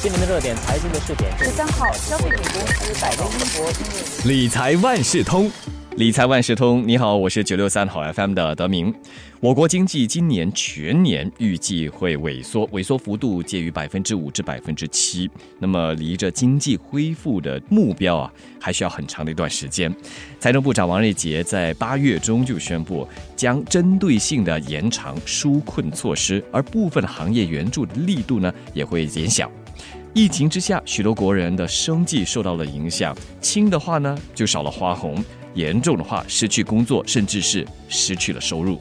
今年的热点财经的试点，十三号，消费品公司百威英博理财万事通。理财万事通，你好，我是九六三好 FM 的德明。我国经济今年全年预计会萎缩，萎缩幅度介于百分之五至百分之七。那么，离着经济恢复的目标啊，还需要很长的一段时间。财政部长王瑞杰在八月中就宣布，将针对性的延长纾困措施，而部分行业援助的力度呢，也会减小。疫情之下，许多国人的生计受到了影响，轻的话呢，就少了花红。严重的话，失去工作，甚至是失去了收入。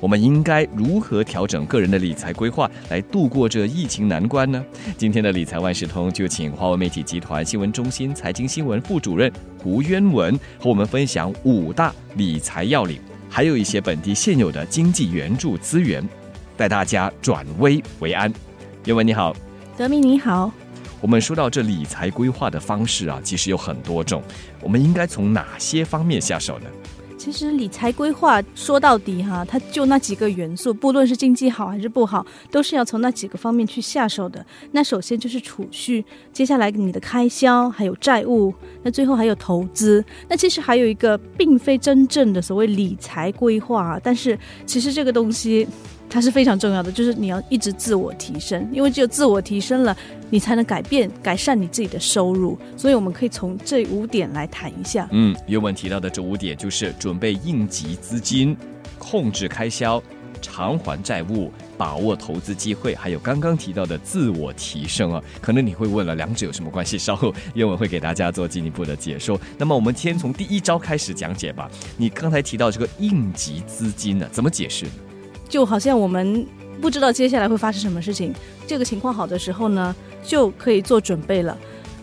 我们应该如何调整个人的理财规划，来度过这疫情难关呢？今天的理财万事通就请华为媒体集团新闻中心财经新闻副主任胡渊文和我们分享五大理财要领，还有一些本地现有的经济援助资源，带大家转危为安。渊文你好，德明你好。我们说到这理财规划的方式啊，其实有很多种。我们应该从哪些方面下手呢？其实理财规划说到底哈，它就那几个元素，不论是经济好还是不好，都是要从那几个方面去下手的。那首先就是储蓄，接下来你的开销，还有债务，那最后还有投资。那其实还有一个，并非真正的所谓理财规划，啊但是其实这个东西。它是非常重要的，就是你要一直自我提升，因为只有自我提升了，你才能改变、改善你自己的收入。所以我们可以从这五点来谈一下。嗯，原文提到的这五点就是准备应急资金、控制开销、偿还债务、把握投资机会，还有刚刚提到的自我提升啊。可能你会问了，两者有什么关系？稍后叶文会给大家做进一步的解说。那么我们先从第一招开始讲解吧。你刚才提到这个应急资金呢，怎么解释？就好像我们不知道接下来会发生什么事情，这个情况好的时候呢，就可以做准备了。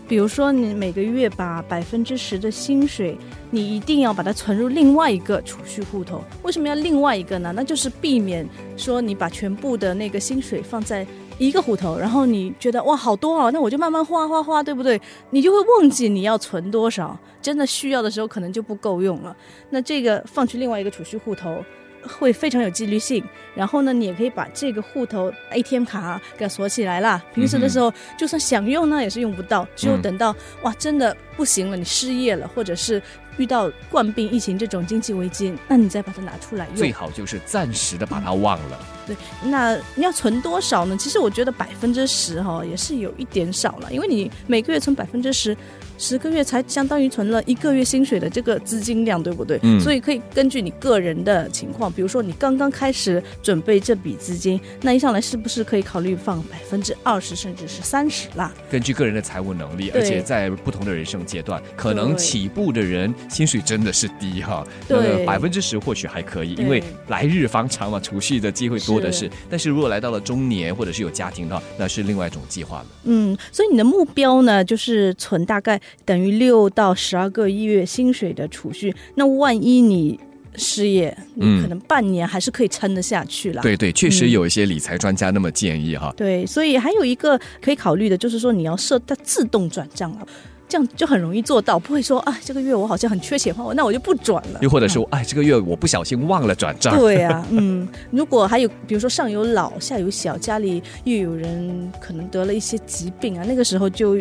比如说，你每个月把百分之十的薪水，你一定要把它存入另外一个储蓄户头。为什么要另外一个呢？那就是避免说你把全部的那个薪水放在一个户头，然后你觉得哇好多啊，那我就慢慢花花花，对不对？你就会忘记你要存多少，真的需要的时候可能就不够用了。那这个放去另外一个储蓄户头。会非常有纪律性，然后呢，你也可以把这个户头 ATM 卡给它锁起来啦。平时的时候，就算想用呢，也是用不到，只有等到哇，真的不行了，你失业了，或者是。遇到冠病疫情这种经济危机，那你再把它拿出来用，最好就是暂时的把它忘了。对，那你要存多少呢？其实我觉得百分之十哈也是有一点少了，因为你每个月存百分之十，十个月才相当于存了一个月薪水的这个资金量，对不对？嗯。所以可以根据你个人的情况，比如说你刚刚开始准备这笔资金，那一上来是不是可以考虑放百分之二十甚至是三十啦？根据个人的财务能力，而且在不同的人生阶段，可能起步的人。薪水真的是低哈，对，百分之十或许还可以，因为来日方长嘛，储蓄的机会多的是。但是如果来到了中年或者是有家庭的话，那是另外一种计划了。嗯，所以你的目标呢，就是存大概等于六到十二个月薪水的储蓄。那万一你失业，你可能半年还是可以撑得下去了。对对，确实有一些理财专家那么建议哈。对，所以还有一个可以考虑的就是说，你要设它自动转账了。这样就很容易做到，不会说啊，这个月我好像很缺钱话，那我就不转了。又或者说，哎，这个月我不小心忘了转账。对啊，嗯，如果还有比如说上有老下有小，家里又有人可能得了一些疾病啊，那个时候就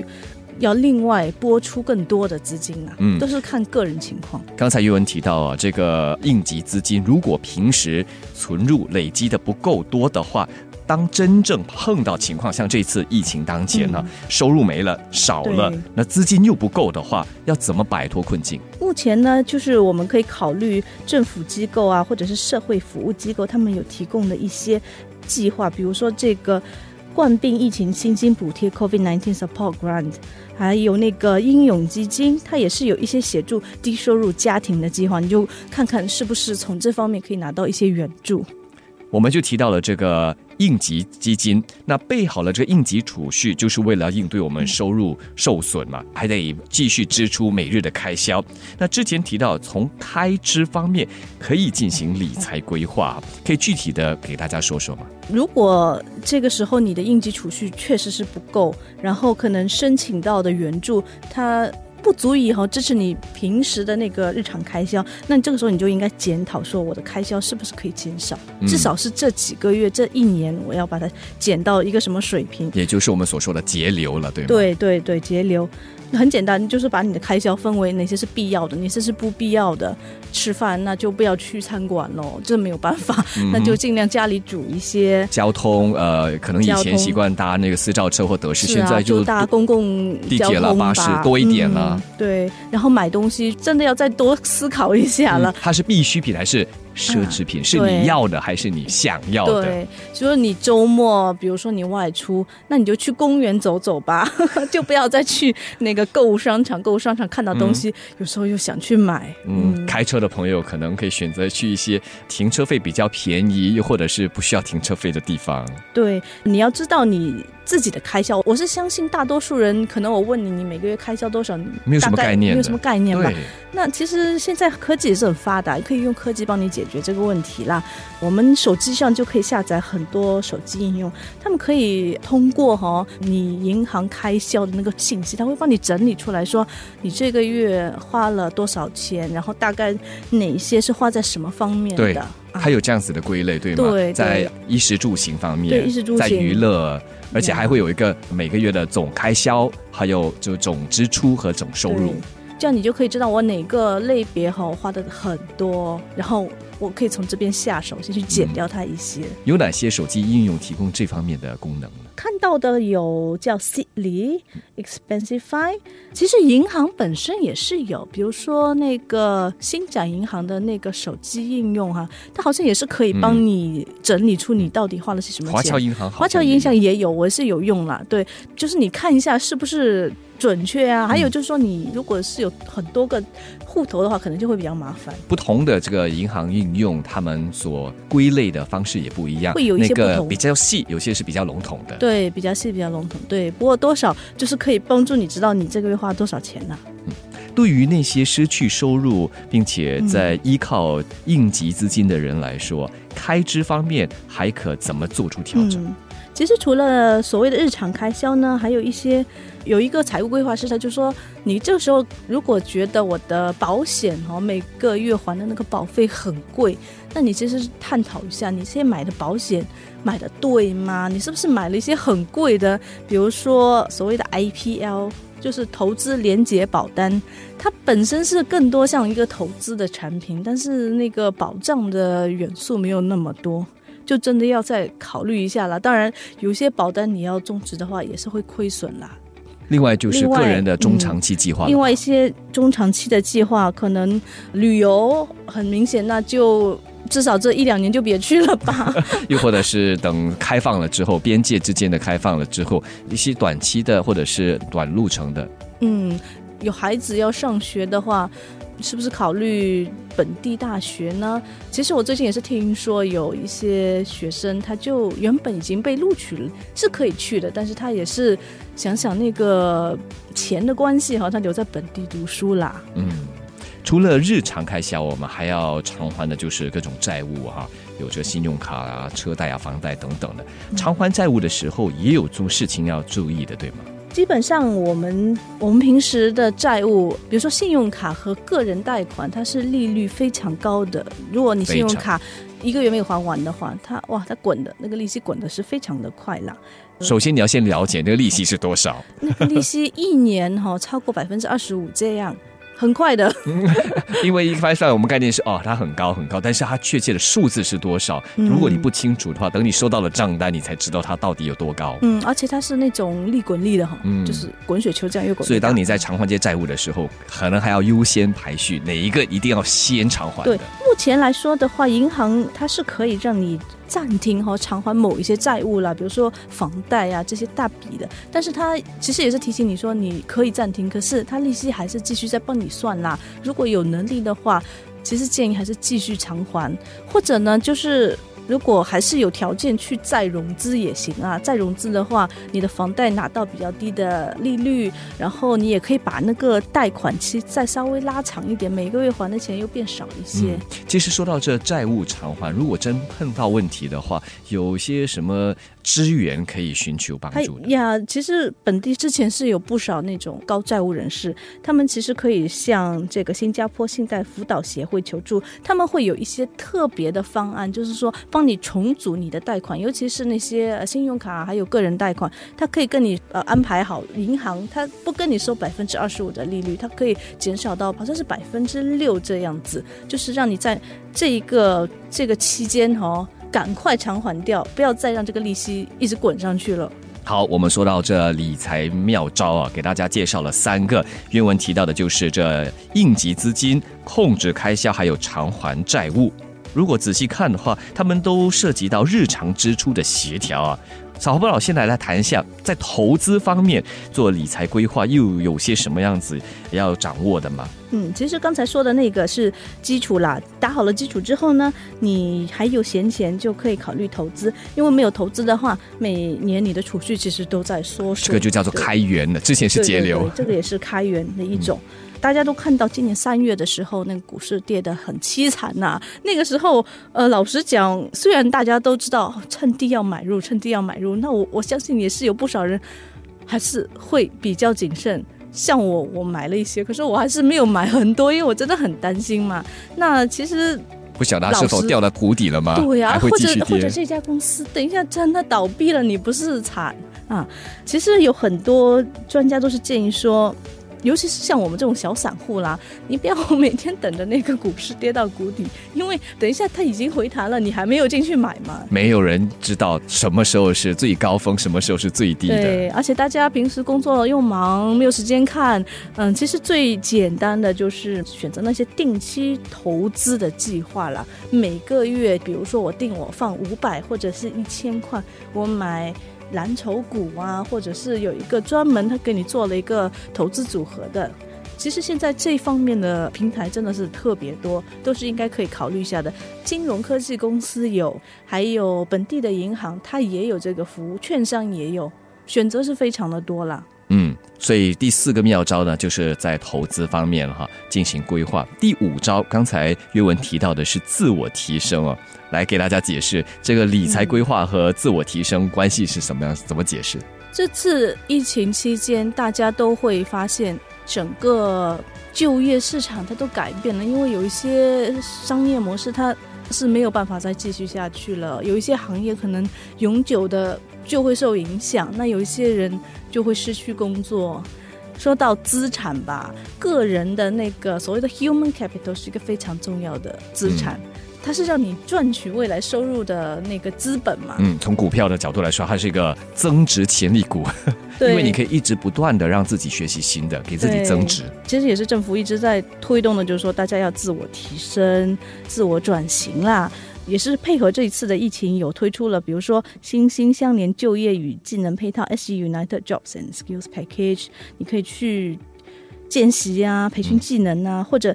要另外拨出更多的资金啊。嗯，都是看个人情况。刚才余文提到啊，这个应急资金，如果平时存入累积的不够多的话。当真正碰到情况，像这次疫情当前呢，收入没了少了，那资金又不够的话，要怎么摆脱困境？目前呢，就是我们可以考虑政府机构啊，或者是社会服务机构，他们有提供的一些计划，比如说这个冠病疫情薪金补贴 （COVID-19 Support Grant），还有那个英勇基金，它也是有一些协助低收入家庭的计划，你就看看是不是从这方面可以拿到一些援助。我们就提到了这个应急基金，那备好了这个应急储蓄，就是为了应对我们收入受损嘛，还得继续支出每日的开销。那之前提到从开支方面可以进行理财规划，可以具体的给大家说说吗？如果这个时候你的应急储蓄确实是不够，然后可能申请到的援助它。不足以哈支持你平时的那个日常开销，那你这个时候你就应该检讨说我的开销是不是可以减少，嗯至少是这几个月这一年我要把它减到一个什么水平。也就是我们所说的节流了，对吗？，对对对，节流很简单，就是把你的开销分为哪些是必要的，哪些是不必要的。吃饭那就不要去餐馆喽，这没有办法，嗯那就尽量家里煮一些。交通呃，可能以前习惯搭那个私照车或德士，啊，现在就搭公共地铁了交通吧巴士多一点了嗯对，然后买东西真的要再多思考一下了嗯。它是必需品还是奢侈品？是你要的还是你想要的？对，就是你周末，比如说你外出，那你就去公园走走吧，就不要再去那个购物商场。购物商场看到东西，有时候又想去买。嗯，开车的朋友可能可以选择去一些停车费比较便宜，又或者是不需要停车费的地方。对，你要知道你自己的开销。我是相信大多数人，可能我问你，你每个月开销多少，没有什么概概念没有什么概念吧对？，那其实现在科技也是很发达，可以用科技帮你解决这个问题啦。我们手机上就可以下载很多手机应用，他们可以通过哈、你银行开销的那个信息，他会帮你整理出来说你这个月花了多少钱，然后大概哪些是花在什么方面对的。啊还有这样子的归类，对吗？对对在衣食住行方面，对衣食住行在娱乐，而且还会有一个每个月的总开销，还有就总支出和总收入。这样你就可以知道我哪个类别哈花的很多，然后我可以从这边下手，先去减掉它一些。有哪些手机应用提供这方面的功能呢？看到的有叫 Seedly、Expensify，其实银行本身也是有，比如说那个新展银行的那个手机应用哈、它好像也是可以帮你整理出你到底花了些什么钱。华侨银行华侨银行也有，我是有用啦。对，就是你看一下是不是准确啊？还有就是说，你如果是有很多个户头的话，可能就会比较麻烦。不同的这个银行应用，他们所归类的方式也不一样，会有一些那个比较细，有些是比较笼统的。对，比较细，比较笼统。对，不过多少就是可以帮助你知道你这个月花多少钱呢？嗯、对于那些失去收入并且嗯在依靠应急资金的人来说，开支方面还可怎么做出调整？嗯，其实除了所谓的日常开销呢，还有一些有一个财务规划师，他就说，你这个时候如果觉得我的保险哦每个月还的那个保费很贵，那你其实探讨一下，你现在买的保险买的对吗？你是不是买了一些很贵的，比如说所谓的 IPL。就是投资连结保单，它本身是更多像一个投资的产品，但是那个保障的元素没有那么多。就真的要再考虑一下了。当然，有些保单你要终止的话，也是会亏损啦。另外就是个人的中长期计划另外一些中长期的计划，可能旅游很明显，那就至少这一两年就别去了吧。又或者是等开放了之后，边界之间的开放了之后，一些短期的或者是短路程的，嗯，有孩子要上学的话，是不是考虑本地大学呢？其实我最近也是听说有一些学生，他就原本已经被录取了，是可以去的，但是他也是想想那个钱的关系哈，他留在本地读书啦。嗯。除了日常开销，我们还要偿还的就是各种债务哈、有这信用卡啊、车贷啊、房贷等等的。偿还债务的时候，也有做事情要注意的，对吗？基本上，我们我们平时的债务，比如说信用卡和个人贷款，它是利率非常高的。如果你信用卡一个月没有还完的话，它哇，它滚的那个利息滚的是非常的快啦。首先你要先了解那个利息是多少，那个利息一年哈、超过百分之二十五，这样很快的。因为一般上我们概念是哦，它很高很高，但是它确切的数字是多少？嗯如果你不清楚的话，等你收到了账单，你才知道它到底有多高。嗯，而且它是那种利滚利的哈、嗯就是滚雪球这样越滚。所以，当你在偿还这些债务的时候，可能还要优先排序，哪一个一定要先偿还对。目前来说的话，银行它是可以让你暂停和偿还某一些债务啦，比如说房贷啊这些大笔的，但是他其实也是提醒你说你可以暂停，可是他利息还是继续在帮你算啦。如果有能力的话，其实建议还是继续偿还，或者呢就是如果还是有条件去再融资也行啊，再融资的话，你的房贷拿到比较低的利率，然后你也可以把那个贷款期再稍微拉长一点，每个月还的钱又变少一些。其实说到这债务偿还，如果真碰到问题的话，有些什么资源可以寻求帮助的？呀，其实本地之前是有不少那种高债务人士，他们其实可以向这个新加坡信贷辅导协会求助，他们会有一些特别的方案，就是说帮你重组你的贷款，尤其是那些信用卡还有个人贷款，他可以跟你呃安排好银行，他不跟你收百分之二十五的利率，它可以减少到好像是百分之六这样子，就是让你在这一个这个期间哦，赶快偿还掉，不要再让这个利息一直滚上去了。好，我们说到这理财妙招啊，给大家介绍了三个。原文提到的就是这应急资金、控制开销，还有偿还债务。如果仔细看的话，他们都涉及到日常支出的协调啊。小何老现在来谈一下，在投资方面做理财规划又有些什么样子要掌握的吗？嗯，其实刚才说的那个是基础啦，打好了基础之后呢，你还有闲钱就可以考虑投资，因为没有投资的话，每年你的储蓄其实都在缩水。这个就叫做开源的，之前是节流，这个也是开源的一种。大家都看到今年三月的时候，那个股市跌得很凄惨呐。那个时候，呃，老实讲，虽然大家都知道趁低要买入，趁低要买入，那我我相信也是有不少人还是会比较谨慎。像我，我买了一些，可是我还是没有买很多，因为我真的很担心嘛。那其实不晓得它是否掉到谷底了吗？对呀，或者或者这家公司等一下真的倒闭了，你不是惨啊？其实有很多专家都是建议说。尤其是像我们这种小散户啦，你不要每天等着那个股市跌到谷底，因为等一下它已经回弹了，你还没有进去买嘛。没有人知道什么时候是最高峰，什么时候是最低的。对，而且大家平时工作又忙，没有时间看。嗯，其实最简单的就是选择那些定期投资的计划了。每个月，比如说我定我放五百或者是一千块，我买。蓝筹股啊，或者是有一个专门他给你做了一个投资组合的，其实现在这方面的平台真的是特别多，都是应该可以考虑一下的。金融科技公司有，还有本地的银行，它也有这个服务，券商也有，选择是非常的多了。嗯，所以第四个妙招呢，就是在投资方面哈进行规划。第五招，刚才约文提到的是自我提升哦。来给大家解释这个理财规划和自我提升关系是什么样？怎么解释？这次疫情期间，大家都会发现整个就业市场它都改变了，因为有一些商业模式它是没有办法再继续下去了，有一些行业可能永久的就会受影响，那有一些人就会失去工作。说到资产吧，个人的那个所谓的 human capital 是一个非常重要的资产。它是让你赚取未来收入的那个资本嘛？嗯，从股票的角度来说，它是一个增值潜力股，因为你可以一直不断的让自己学习新的，给自己增值。其实也是政府一直在推动的，就是说大家要自我提升、自我转型啦。也是配合这一次的疫情，有推出了，比如说新兴相连就业与技能配套 ”（SE United Jobs and Skills Package），你可以去见习啊、培训技能啊，或者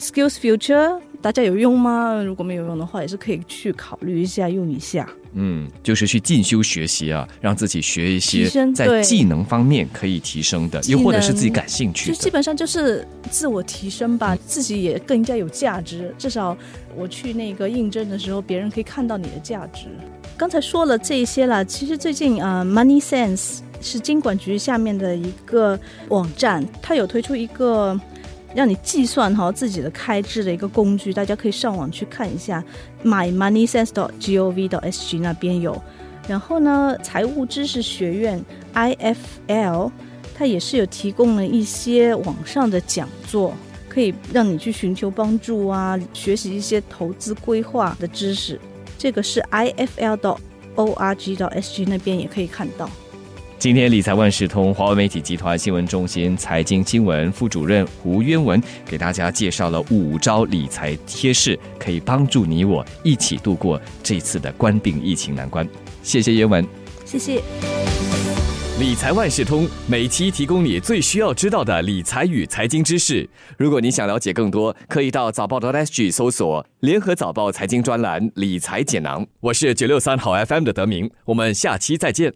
Skills Future。大家有用吗？如果没有用的话，也是可以去考虑一下用一下。嗯，就是去进修学习啊，让自己学一些在技能方面可以提升的，又或者是自己感兴趣的。就基本上就是自我提升吧，自己也更加有价值。至少我去那个应征的时候，别人可以看到你的价值。刚才说了这些了，其实最近啊，Money Sense 是经管局下面的一个网站，它有推出一个。让你计算哈自己的开支的一个工具，大家可以上网去看一下，mymoneysense.gov.sg 那边有。然后呢，财务知识学院 IFL 它也是有提供了一些网上的讲座，可以让你去寻求帮助啊，学习一些投资规划的知识。这个是 IFL.org.sg 那边也可以看到。今天理财万事通华为媒体集团新闻中心财经新闻副主任胡渊文给大家介绍了五招理财贴士，可以帮助你我一起度过这次的冠病疫情难关。谢谢渊文，谢谢。理财万事通每期提供你最需要知道的理财与财经知识。如果你想了解更多，可以到早报的 SG 搜索“联合早报财经专栏理财简囊”。我是九六三好 FM 的德明，我们下期再见。